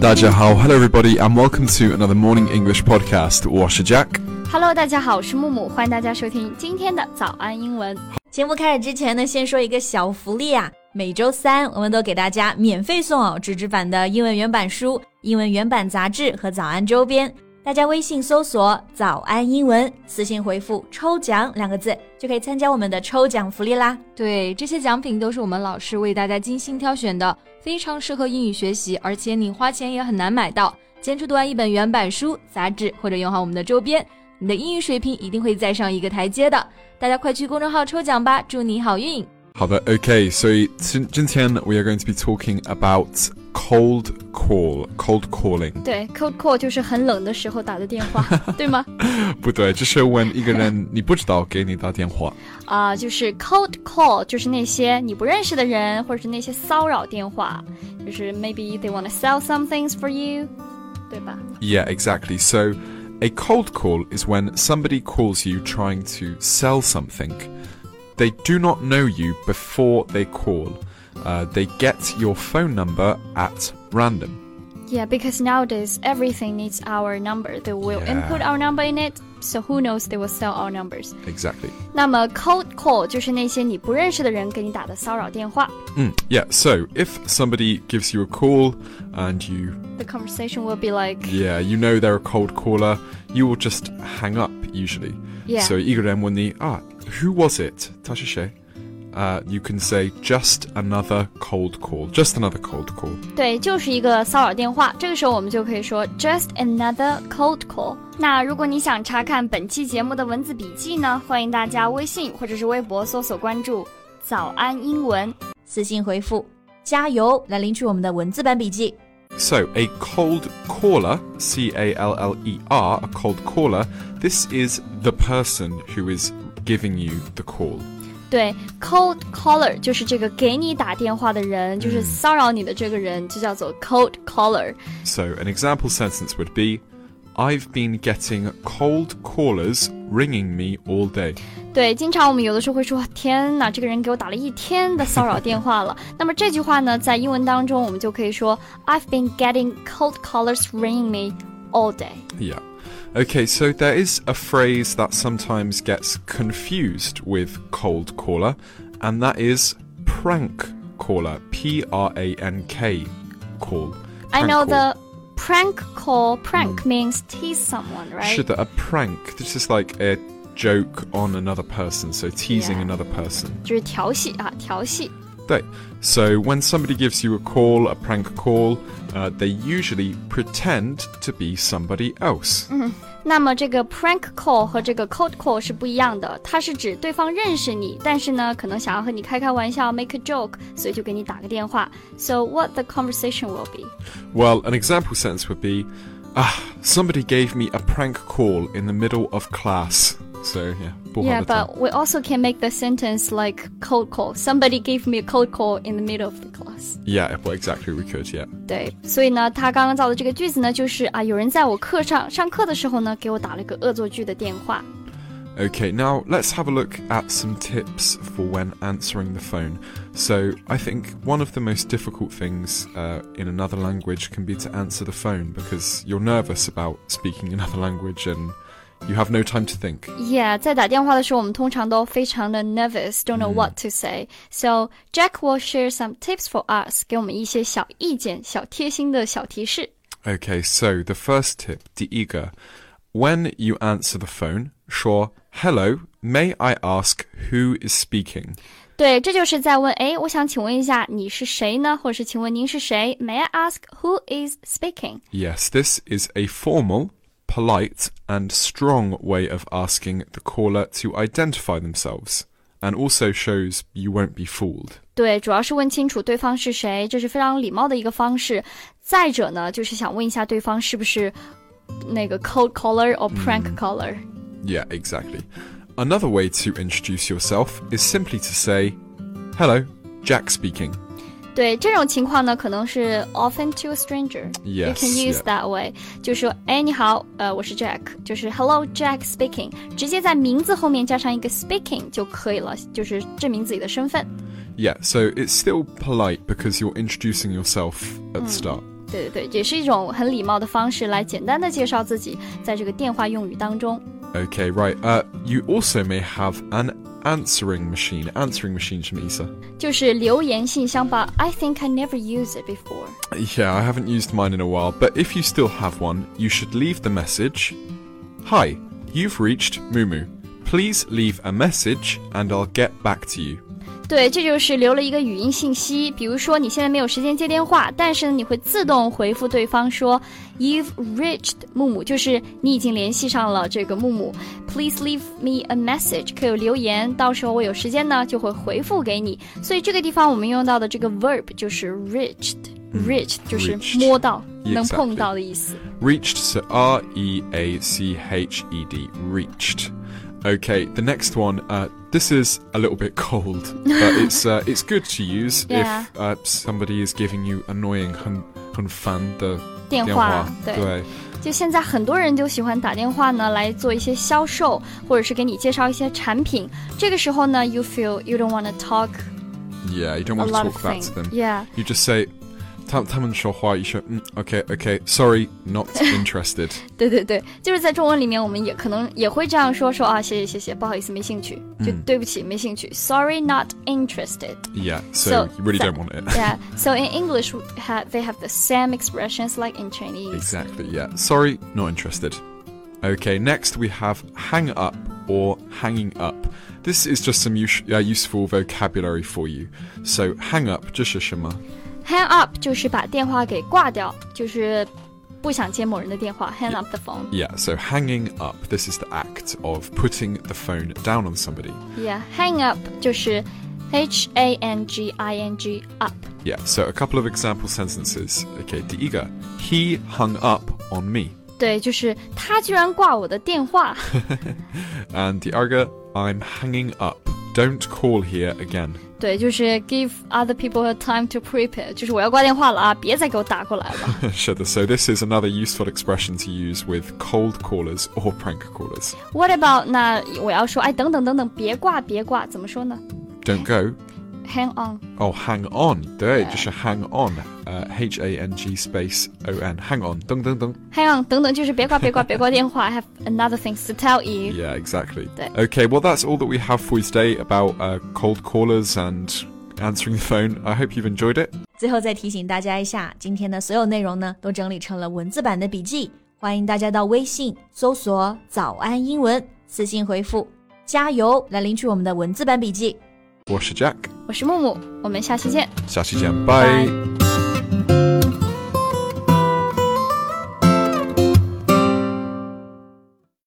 大家好，Hello everybody, and welcome to another Morning English podcast. 我是 Jack. Hello，大家好，我是木木，欢迎大家收听今天的早安英文。节目开始之前呢，先说一个小福利啊，每周三我们都给大家免费送哦纸质版的英文原版书、英文原版杂志和早安周边。大家微信搜索“早安英文”，私信回复“抽奖”两个字，就可以参加我们的抽奖福利啦。对，这些奖品都是我们老师为大家精心挑选的，非常适合英语学习，而且你花钱也很难买到。坚持读完一本原版书、杂志，或者用好我们的周边，你的英语水平一定会再上一个台阶的。大家快去公众号抽奖吧，祝你好运！好的，OK，所以今今天 we are going to be talking about cold call, cold calling。对，cold call 就是很冷的时候打的电话，对吗？不对，就是 when 一个人你不知道给你打电话。啊，就是 cold call，就是那些你不认识的人，或者是那些骚扰电话，就是 maybe they want to sell some things for you，对吧？Yeah, exactly. So. A cold call is when somebody calls you trying to sell something. They do not know you before they call. Uh, they get your phone number at random. Yeah, because nowadays everything needs our number. They will Yeah. input our number in it, so who knows they will sell our numbers. Exactly. 那么 cold call 就是那些你不认识的人给你打的骚扰电话。 Mm, yeah, so if somebody gives you a call and you, The conversation will be like, yeah, you know they're a cold caller, you will just hang up usually. Yeah. So 一个人问你, ah, who was it? 他是谁? Uh, you can say just another cold call. Just another cold call. 对，就是一个骚扰电话。这个时候我们就可以说 just another cold call。那如果你想查看本期节目的文字笔记呢，欢迎大家微信或者是微博搜索关注“早安英文私信回复“加油”来领取我们的文字版笔记。 So, a cold caller, C A L L E R, a cold caller, this is the person who is giving you the call. ”。 对，cold caller 就是这个给你打电话的人，就是骚扰你的这个人，就叫做 cold caller。 So, an example sentence would be I've been getting cold callers ringing me all day. 对，经常我们有的时候会说：“天哪，这个人给我打了一天的骚扰电话了。”那么这句话呢，在英文当中我们就可以说：“I've been getting cold callers ringing me all day。 Yeah. Okay, so there is a phrase that sometimes gets confused with cold caller, and that is prank caller. P R A N K call. I Prank know call. the prank call. Prank means tease someone, right? Should a prank? This is like a joke on another person, so teasing Yeah. another person. 就是调戏啊，调戏。 Right. So when somebody gives you a call, a prank call, uh, they usually pretend to be somebody else. 那么这个 prank call 和这个 cold call 是不一样的，它是指对方认识你，但是呢，可能想要和你开开玩笑，make a joke，所以就给你打个电话。So what the conversation will be? Well, an example sentence would be, ah, somebody gave me a prank call in the middle of class. So yeah, 不好 Yeah, 的字。 but we also can make the sentence like cold call. Somebody gave me a cold call in the middle of the class. yeah, well, exactly, we could, yeah. 对，所以呢，他刚刚造的这个句子呢，就是啊，有人在我课上上课的时候呢，给我打了个恶作剧的电话。 Okay, now let's have a look at some tips for when answering the phone. So, I think one of the most difficult things uh, in another language can be to answer the phone because you're nervous about speaking another language and you have no time to think. Yeah，在打电话的时候，我们通常都非常的 nervous，don't know what to say. So Jack will share some tips for us，给我们一些小意见、小贴心的小提示。 Okay, so the first tip, 第一个, when you answer the phone, 说 hello, may I ask who is speaking? 对，这就是在问，哎，我想请问一下，你是谁呢？或者是请问您是谁？May I ask who is speaking？ Yes, this is a formal, polite, and strong way of asking the caller to identify themselves, and also shows you won't be fooled. 对，主要是问清楚对方是谁，这是非常礼貌的一个方式。再者呢，就是想问一下对方是不是那个 cold caller or prank caller。 Yeah, exactly. Another way to introduce yourself is simply to say, Hello, Jack speaking. 对这种情况呢，可能是 often to a stranger。you Yes, can use yeah. that way，就说，哎，你好，呃，我是 Jack，就是 Hello Jack speaking，直接在名字后面加上一个 speaking 就可以了，就是证明自己的身份。 Yeah, so it's still polite because you're introducing yourself at the start. 对对对，也是一种很礼貌的方式来简单的介绍自己，在这个电话用语当中。 Okay, right. Uh, you also may have an answering machine. Answering machine 什么意思？就是留言信箱吧。I think I never used it before. Yeah, I haven't used mine in a while, but if you still have one, you should leave the message Hi, you've reached Mumu. Please leave a message and I'll get back to you. 对，这就是留了一个语音信息。比如说你现在没有时间接电话，但是呢，你会自动回复对方说 "You've reached 木木，就是你已经联系上了这个木木。Please leave me a message，可以留言，到时候我有时间呢就会回复给你。所以这个地方我们用到的这个 verb 就是 reached。reached 就是 reached 摸到、 Exactly 能碰到的意思。 Reached, so R E A C H E D, reached. Okay, the next one. Uh, this is a little bit cold, but it's uh, it's good to use Yeah. if uh, somebody is giving you annoying 很很烦的电电话。话对。对。就现在很多人就喜欢打电话呢来做一些销售，或者是给你介绍一些产品。这个时候呢，you feel you don't want to talk Yeah, you don't a want to lot talk of back things. to them. Yeah. You just say, 他他们说话，you should, mm, okay, okay, sorry, not interested. 对对对，就是在中文里面，我们也可能也会这样说说啊，谢谢谢谢，不好意思没兴趣，就嗯对不起没兴趣，sorry not interested。 Yeah, so, So, you really that- don't want it. Yeah, so in English we ha they have the same expressions like in Chinese. Exactly, yeah. Sorry, not interested. Okay, next we have hang up or hanging up. This is just some us- uh, useful vocabulary for you. So, hang up, 这是什么？ Hang up 就是把电话给挂掉，就是不想接某人的电话，hang up the phone。 Yeah, so hanging up, this is the act of putting the phone down on somebody. Yeah, hang up 就是 H A N G I N G up。 Yeah, so a couple of example sentences. Okay, 第一个, he hung up on me. 对，就是他居然挂我的电话。 And 第二个, I'm hanging up. Don't call here again. 对，就是 give other people a time to prepare，就是我要挂电话了啊，别再给我打过来了。 Sure, so this is another useful expression to use with cold callers or prank callers. What about 那我要说，哎，等等等等，别挂别挂，怎么说呢 Don't go. ？Hang on。 Oh, hang on. 对，就是 hang on. Uh, H A N G space O N. Hang on. Dun dun dun. Hang on，等等，就是别挂别挂别挂电话。I have another things to tell you。 Yeah, exactly. There. Okay, well, that's all that we have for you today about uh, cold callers and answering the phone. I hope you've enjoyed it. 最后再提醒大家一下，今天的所有内容呢都整理成了文字版的笔记，欢迎大家到微信搜索“早安英文”，私信回复“加油”来领取我们的文字版笔记。 我是 Jack. 我是木木，我们下期见。下期见，bye.